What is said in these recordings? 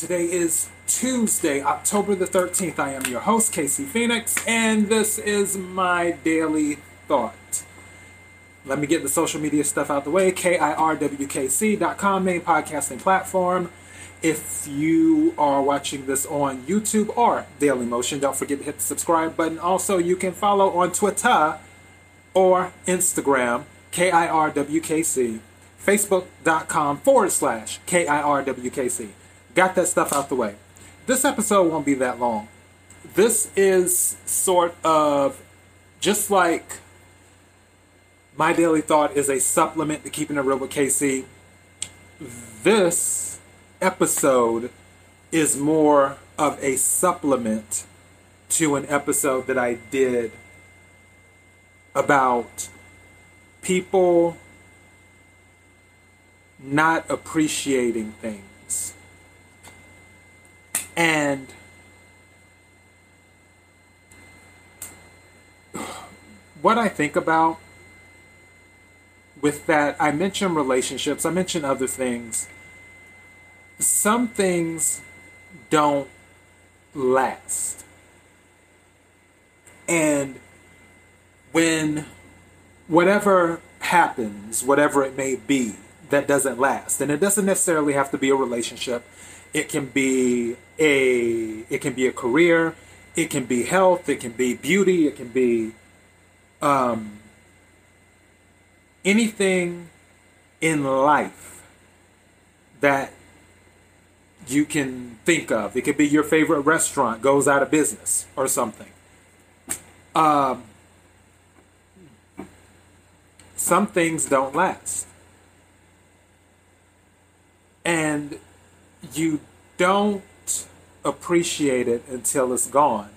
Today is Tuesday, October the 13th. I am your host, Casey Phoenix, and this is my daily thought. Let me get the social media stuff out the way. KIRWKC.com, main podcasting platform. If you are watching this on YouTube or Daily Motion, don't forget to hit the subscribe button. Also, you can follow on Twitter or Instagram, KIRWKC, Facebook.com forward slash KIRWKC. Got that stuff out the way. This episode won't be that long. This is sort of just like my daily thought is a supplement to keeping it real with KC. This episode is more of a supplement to an episode that I did about people not appreciating things. And what I think about with that, I mentioned relationships, I mentioned other things. Some things don't last. And when whatever happens, whatever it may be, that doesn't last. And it doesn't necessarily have to be a relationship. It can be a it can be a career, it can be health, it can be beauty, it can be um, anything in life that you can think of. It could be your favorite restaurant goes out of business or something. Um, some things don't last. And you don't appreciate it until it's gone.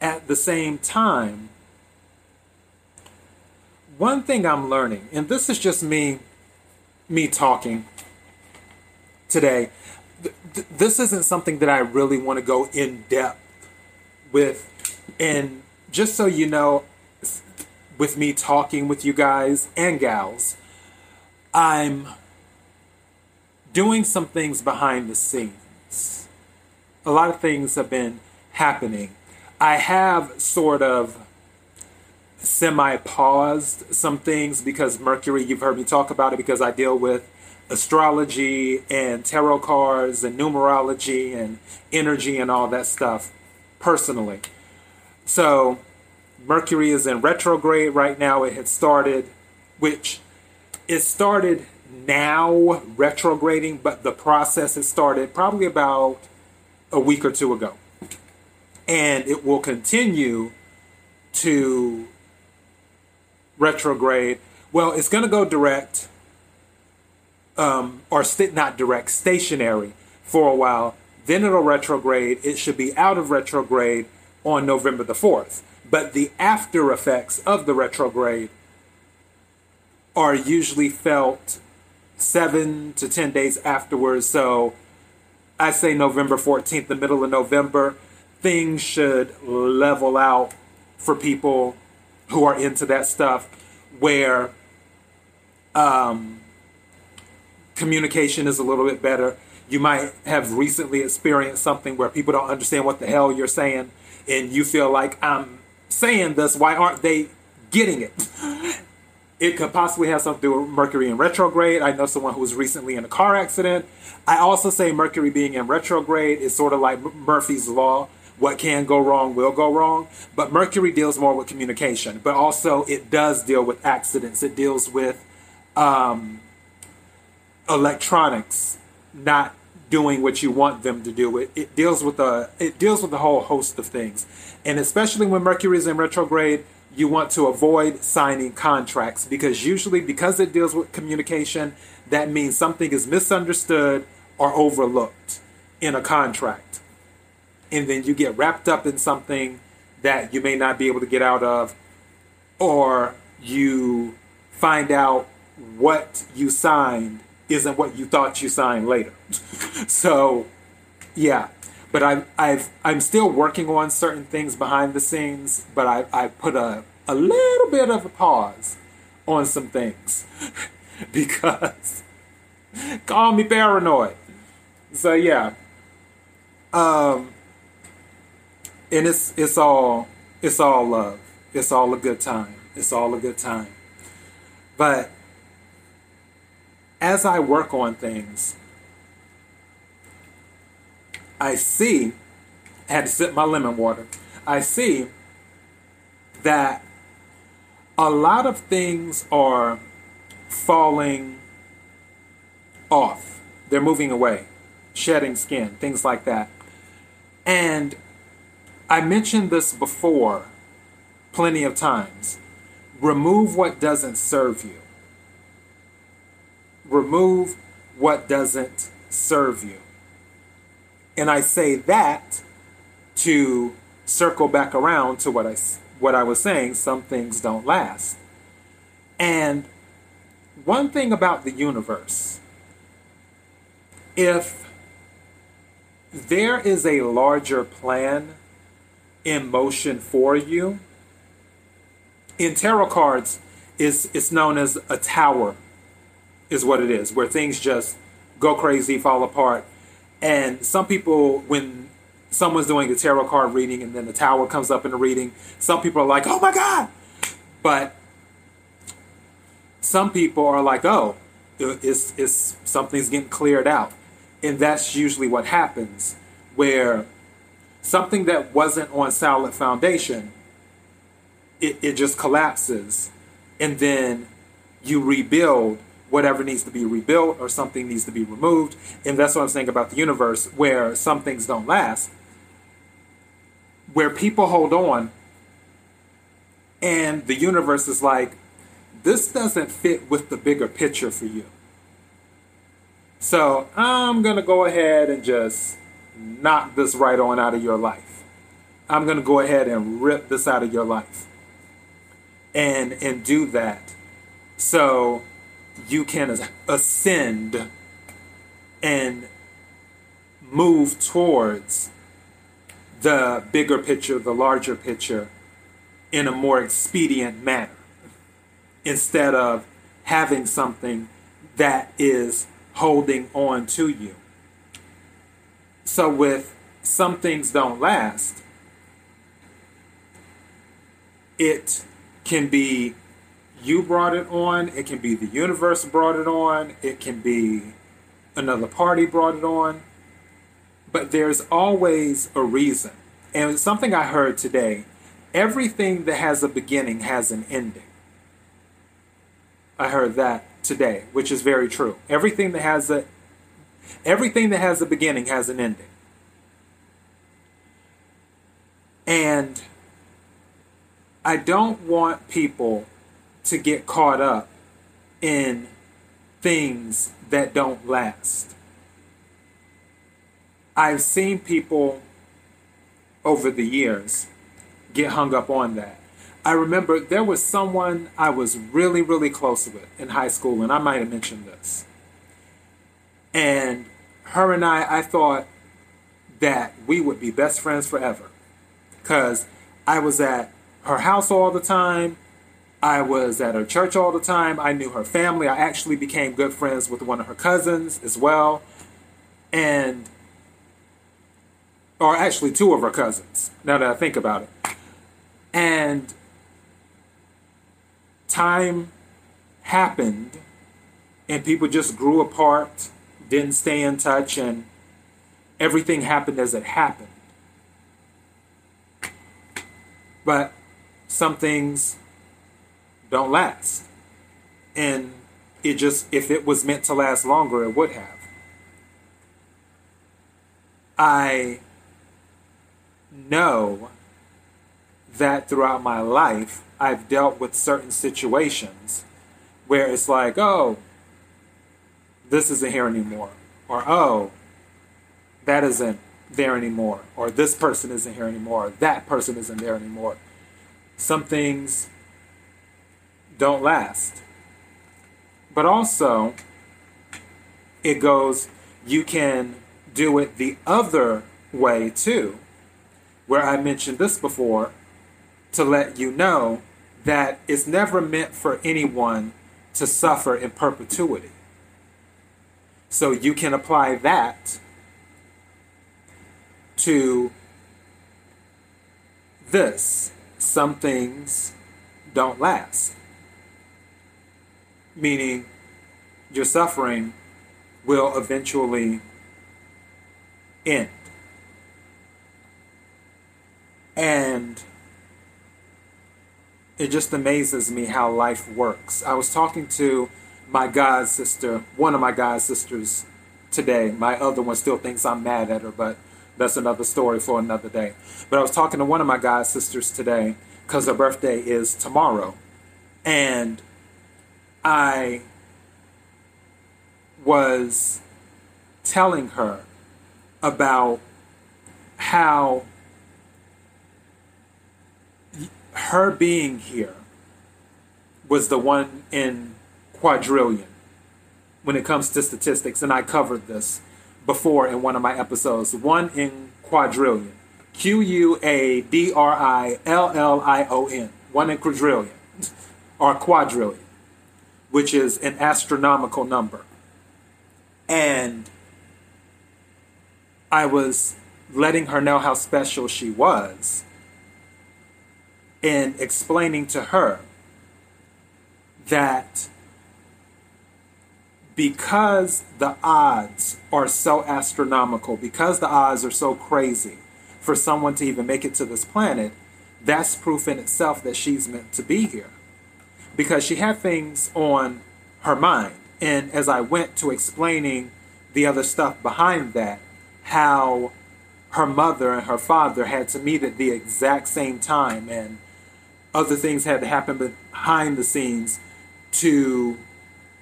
At the same time, one thing I'm learning, and this is just me me talking today. Th- this isn't something that I really want to go in depth with and just so you know with me talking with you guys and gals, I'm doing some things behind the scenes. A lot of things have been happening. I have sort of semi paused some things because Mercury, you've heard me talk about it because I deal with astrology and tarot cards and numerology and energy and all that stuff personally. So, Mercury is in retrograde right now. It had started, which it started now retrograding, but the process has started probably about a week or two ago. And it will continue to retrograde. Well, it's going to go direct, um, or st- not direct, stationary for a while. Then it'll retrograde. It should be out of retrograde on November the 4th. But the after effects of the retrograde are usually felt seven to 10 days afterwards. So I say November 14th, the middle of November, things should level out for people who are into that stuff where um, communication is a little bit better. You might have recently experienced something where people don't understand what the hell you're saying, and you feel like I'm saying this. Why aren't they getting it? It could possibly have something to do with Mercury in retrograde. I know someone who was recently in a car accident. I also say Mercury being in retrograde is sort of like Murphy's Law what can go wrong will go wrong. But Mercury deals more with communication, but also it does deal with accidents. It deals with um, electronics not doing what you want them to do. It, it deals with a it deals with a whole host of things, and especially when Mercury is in retrograde, you want to avoid signing contracts because usually because it deals with communication, that means something is misunderstood or overlooked in a contract and then you get wrapped up in something that you may not be able to get out of, or you find out what you signed isn't what you thought you signed later. so, yeah. But I, I've, I'm still working on certain things behind the scenes, but I, I put a, a little bit of a pause on some things because call me paranoid. So, yeah, Um, and it's it's all it's all love. It's all a good time. It's all a good time. But as I work on things, I see, I had to sip my lemon water. I see that a lot of things are falling off. They're moving away, shedding skin, things like that. And I mentioned this before plenty of times. Remove what doesn't serve you. Remove what doesn't serve you. And I say that to circle back around to what I, what I was saying some things don't last. And one thing about the universe, if there is a larger plan in motion for you, in tarot cards, is it's known as a tower, is what it is, where things just go crazy, fall apart. And some people, when someone's doing a tarot card reading and then the tower comes up in the reading, some people are like, oh my God. But some people are like, oh, it's, it's something's getting cleared out. And that's usually what happens, where something that wasn't on solid foundation, it, it just collapses. And then you rebuild whatever needs to be rebuilt or something needs to be removed. And that's what I'm saying about the universe, where some things don't last, where people hold on, and the universe is like, this doesn't fit with the bigger picture for you. So I'm going to go ahead and just knock this right on out of your life. I'm going to go ahead and rip this out of your life. And and do that so you can ascend and move towards the bigger picture, the larger picture in a more expedient manner instead of having something that is holding on to you. So, with some things don't last, it can be you brought it on, it can be the universe brought it on, it can be another party brought it on, but there's always a reason. And something I heard today everything that has a beginning has an ending. I heard that today, which is very true. Everything that has a everything that has a beginning has an ending. And I don't want people to get caught up in things that don't last. I've seen people over the years get hung up on that. I remember there was someone I was really, really close with in high school, and I might have mentioned this. And her and I, I thought that we would be best friends forever. Because I was at her house all the time. I was at her church all the time. I knew her family. I actually became good friends with one of her cousins as well. And, or actually two of her cousins, now that I think about it. And time happened and people just grew apart, didn't stay in touch, and everything happened as it happened. But some things don't last. And it just, if it was meant to last longer, it would have. I know that throughout my life, I've dealt with certain situations where it's like, oh, this isn't here anymore. Or, oh, that isn't there anymore. Or this person isn't here anymore. Or that person isn't there anymore. Some things don't last. But also, it goes, you can do it the other way too, where I mentioned this before to let you know that it's never meant for anyone to suffer in perpetuity. So you can apply that to this some things don't last. Meaning, your suffering will eventually end. And it just amazes me how life works. I was talking to my god sister, one of my god sisters today. My other one still thinks I'm mad at her, but that's another story for another day. But I was talking to one of my god sisters today because her birthday is tomorrow. And I was telling her about how her being here was the one in quadrillion when it comes to statistics, and I covered this before in one of my episodes. One in quadrillion. Q U A D R I L L I O N. One in quadrillion. Or quadrillion, which is an astronomical number. And I was letting her know how special she was and explaining to her that because the odds are so astronomical, because the odds are so crazy for someone to even make it to this planet, that's proof in itself that she's meant to be here. Because she had things on her mind. And as I went to explaining the other stuff behind that, how her mother and her father had to meet at the exact same time, and other things had to happen behind the scenes to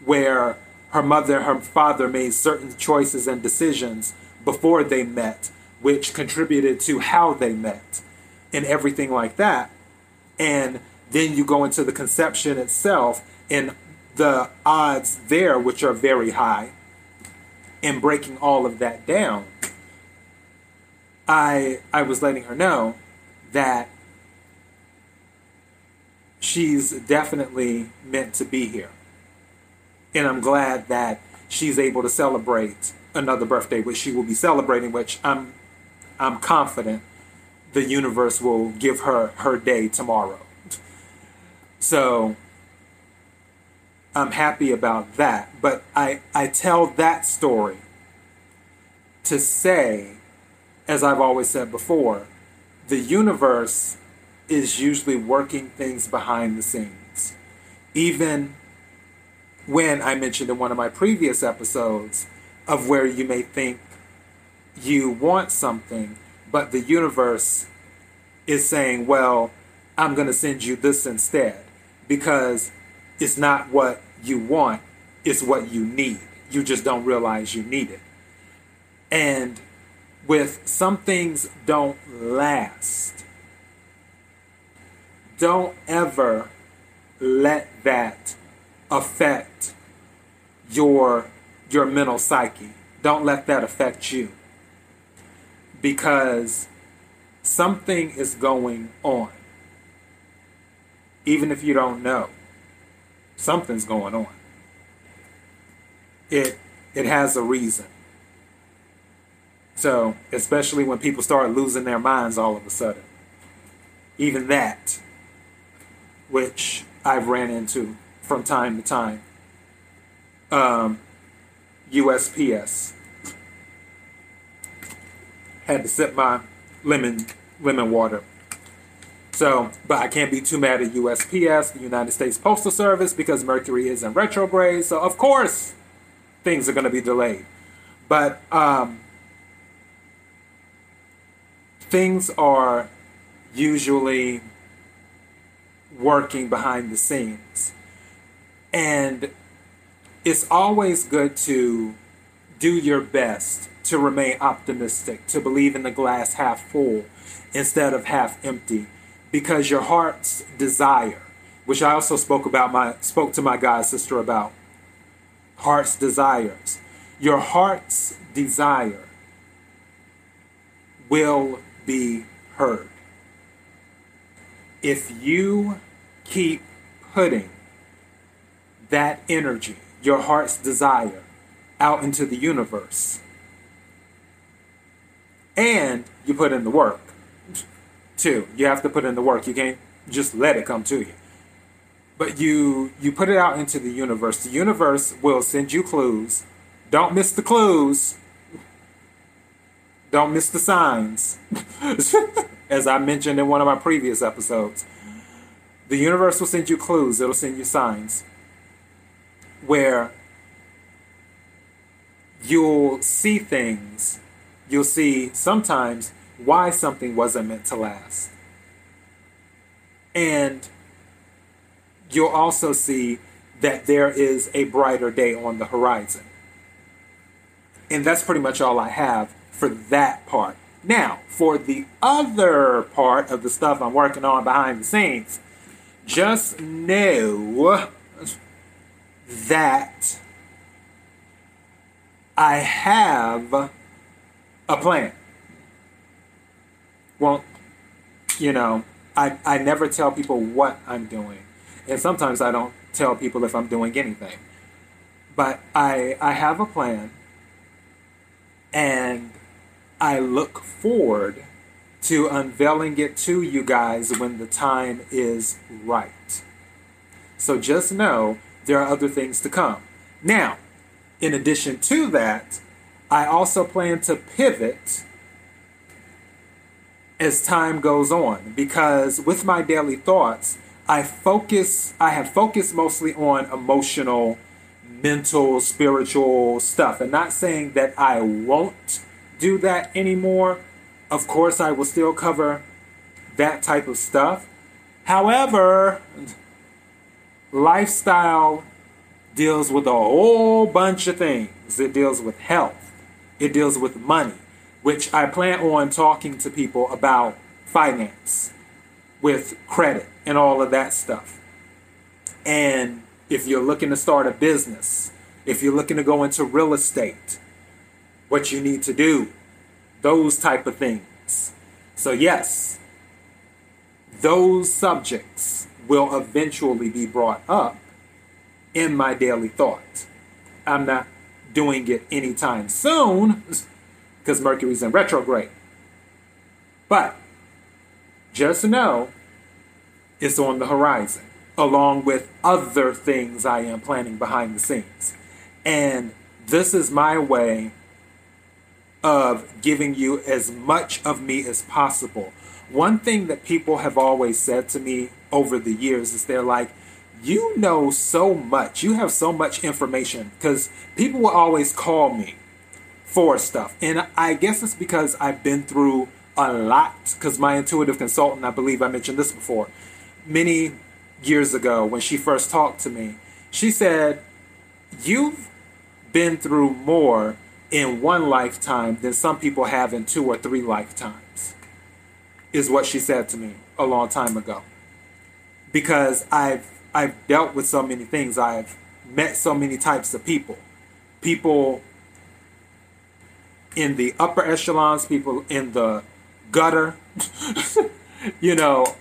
where her mother and her father made certain choices and decisions before they met, which contributed to how they met and everything like that. And then you go into the conception itself and the odds there, which are very high, and breaking all of that down. I I was letting her know that she's definitely meant to be here and I'm glad that she's able to celebrate another birthday, which she will be celebrating, which I'm I'm confident the universe will give her her day tomorrow. So I'm happy about that. But I, I tell that story to say, as I've always said before, the universe is usually working things behind the scenes. Even when I mentioned in one of my previous episodes of where you may think you want something, but the universe is saying, well, I'm going to send you this instead because it's not what you want, it's what you need. You just don't realize you need it. And with some things don't last, don't ever let that affect your your mental psyche. Don't let that affect you. Because something is going on. Even if you don't know, something's going on. It it has a reason. So, especially when people start losing their minds all of a sudden. Even that, which I've ran into from time to time. Um, USPS. Had to sip my lemon lemon water. So, but I can't be too mad at USPS, the United States Postal Service, because Mercury is in retrograde. So, of course, things are going to be delayed. But um, things are usually working behind the scenes. And it's always good to do your best to remain optimistic, to believe in the glass half full instead of half empty, because your heart's desire, which I also spoke about my spoke to my god sister about, heart's desires. Your heart's desire will be heard. If you keep putting that energy, your heart's desire, out into the universe, And you put in the work. Too. You have to put in the work. You can't just let it come to you. But you you put it out into the universe. The universe will send you clues. Don't miss the clues. Don't miss the signs. As I mentioned in one of my previous episodes. The universe will send you clues, it'll send you signs where you'll see things, you'll see sometimes why something wasn't meant to last. And you'll also see that there is a brighter day on the horizon. And that's pretty much all I have for that part. Now, for the other part of the stuff I'm working on behind the scenes, just know that I have a plan. Well, you know, I, I never tell people what I'm doing. And sometimes I don't tell people if I'm doing anything. But I I have a plan and I look forward to unveiling it to you guys when the time is right. So just know there are other things to come. Now, in addition to that, I also plan to pivot as time goes on because with my daily thoughts, I focus I have focused mostly on emotional, mental, spiritual stuff. And not saying that I won't do that anymore. Of course, I will still cover that type of stuff. However, lifestyle deals with a whole bunch of things. It deals with health, it deals with money, which I plan on talking to people about finance with credit and all of that stuff. And if you're looking to start a business, if you're looking to go into real estate, what you need to do, those type of things. So yes, those subjects will eventually be brought up in my daily thought. I'm not doing it anytime soon because Mercury's in retrograde. But just know it's on the horizon, along with other things I am planning behind the scenes. And this is my way of giving you as much of me as possible one thing that people have always said to me over the years is they're like, you know so much, you have so much information, because people will always call me for stuff. And I guess it's because I've been through a lot, because my intuitive consultant, I believe I mentioned this before, many years ago when she first talked to me, she said, You've been through more in one lifetime than some people have in two or three lifetimes is what she said to me a long time ago. Because I've I've dealt with so many things. I've met so many types of people. People in the upper echelons, people in the gutter, you know,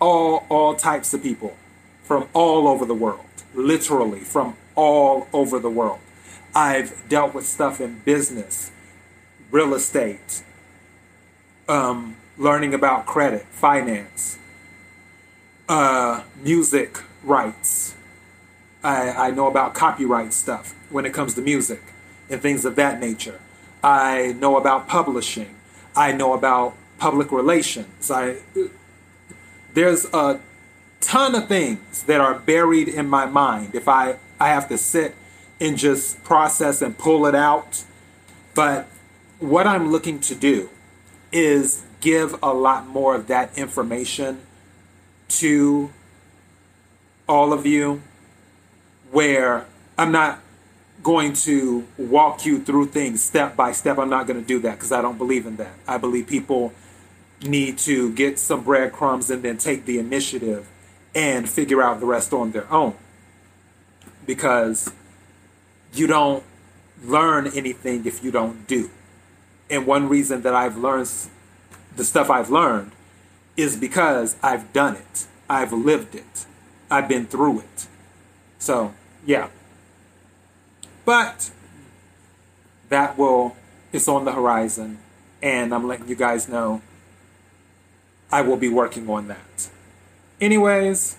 all all types of people from all over the world. Literally from all over the world. I've dealt with stuff in business, real estate, um, learning about credit, finance, uh, music rights. I, I know about copyright stuff when it comes to music and things of that nature. I know about publishing. I know about public relations. I there's a ton of things that are buried in my mind. If I I have to sit and just process and pull it out, but what I'm looking to do is give a lot more of that information to all of you where I'm not going to walk you through things step by step. I'm not going to do that because I don't believe in that. I believe people need to get some breadcrumbs and then take the initiative and figure out the rest on their own. Because you don't learn anything if you don't do. And one reason that I've learned the stuff I've learned is because I've done it. I've lived it. I've been through it. So, yeah. But that will, it's on the horizon. and I'm letting you guys know I will be working on that. Anyways,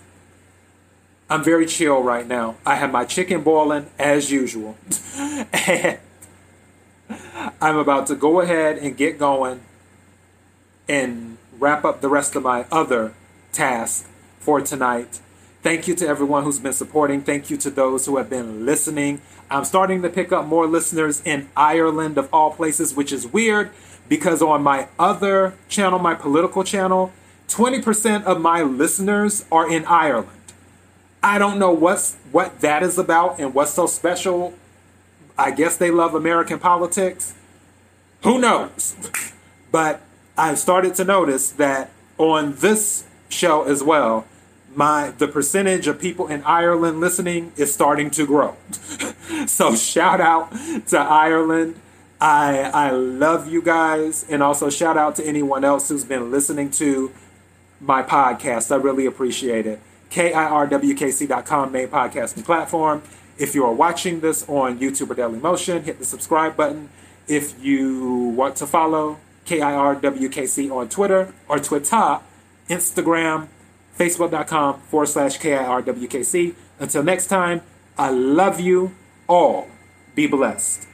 I'm very chill right now. I have my chicken boiling as usual. and I'm about to go ahead and get going and wrap up the rest of my other tasks for tonight. Thank you to everyone who's been supporting. Thank you to those who have been listening. I'm starting to pick up more listeners in Ireland, of all places, which is weird because on my other channel, my political channel, 20% of my listeners are in Ireland. I don't know what's what that is about and what's so special. I guess they love American politics. Who knows? But I've started to notice that on this show as well, my the percentage of people in Ireland listening is starting to grow. so shout out to Ireland. I I love you guys and also shout out to anyone else who's been listening to my podcast. I really appreciate it. KIRWKC.com main podcasting platform. If you are watching this on YouTube or Daily Motion, hit the subscribe button. If you want to follow KIRWKC on Twitter or Twitter, Instagram, facebook.com forward slash KIRWKC. Until next time, I love you all. Be blessed.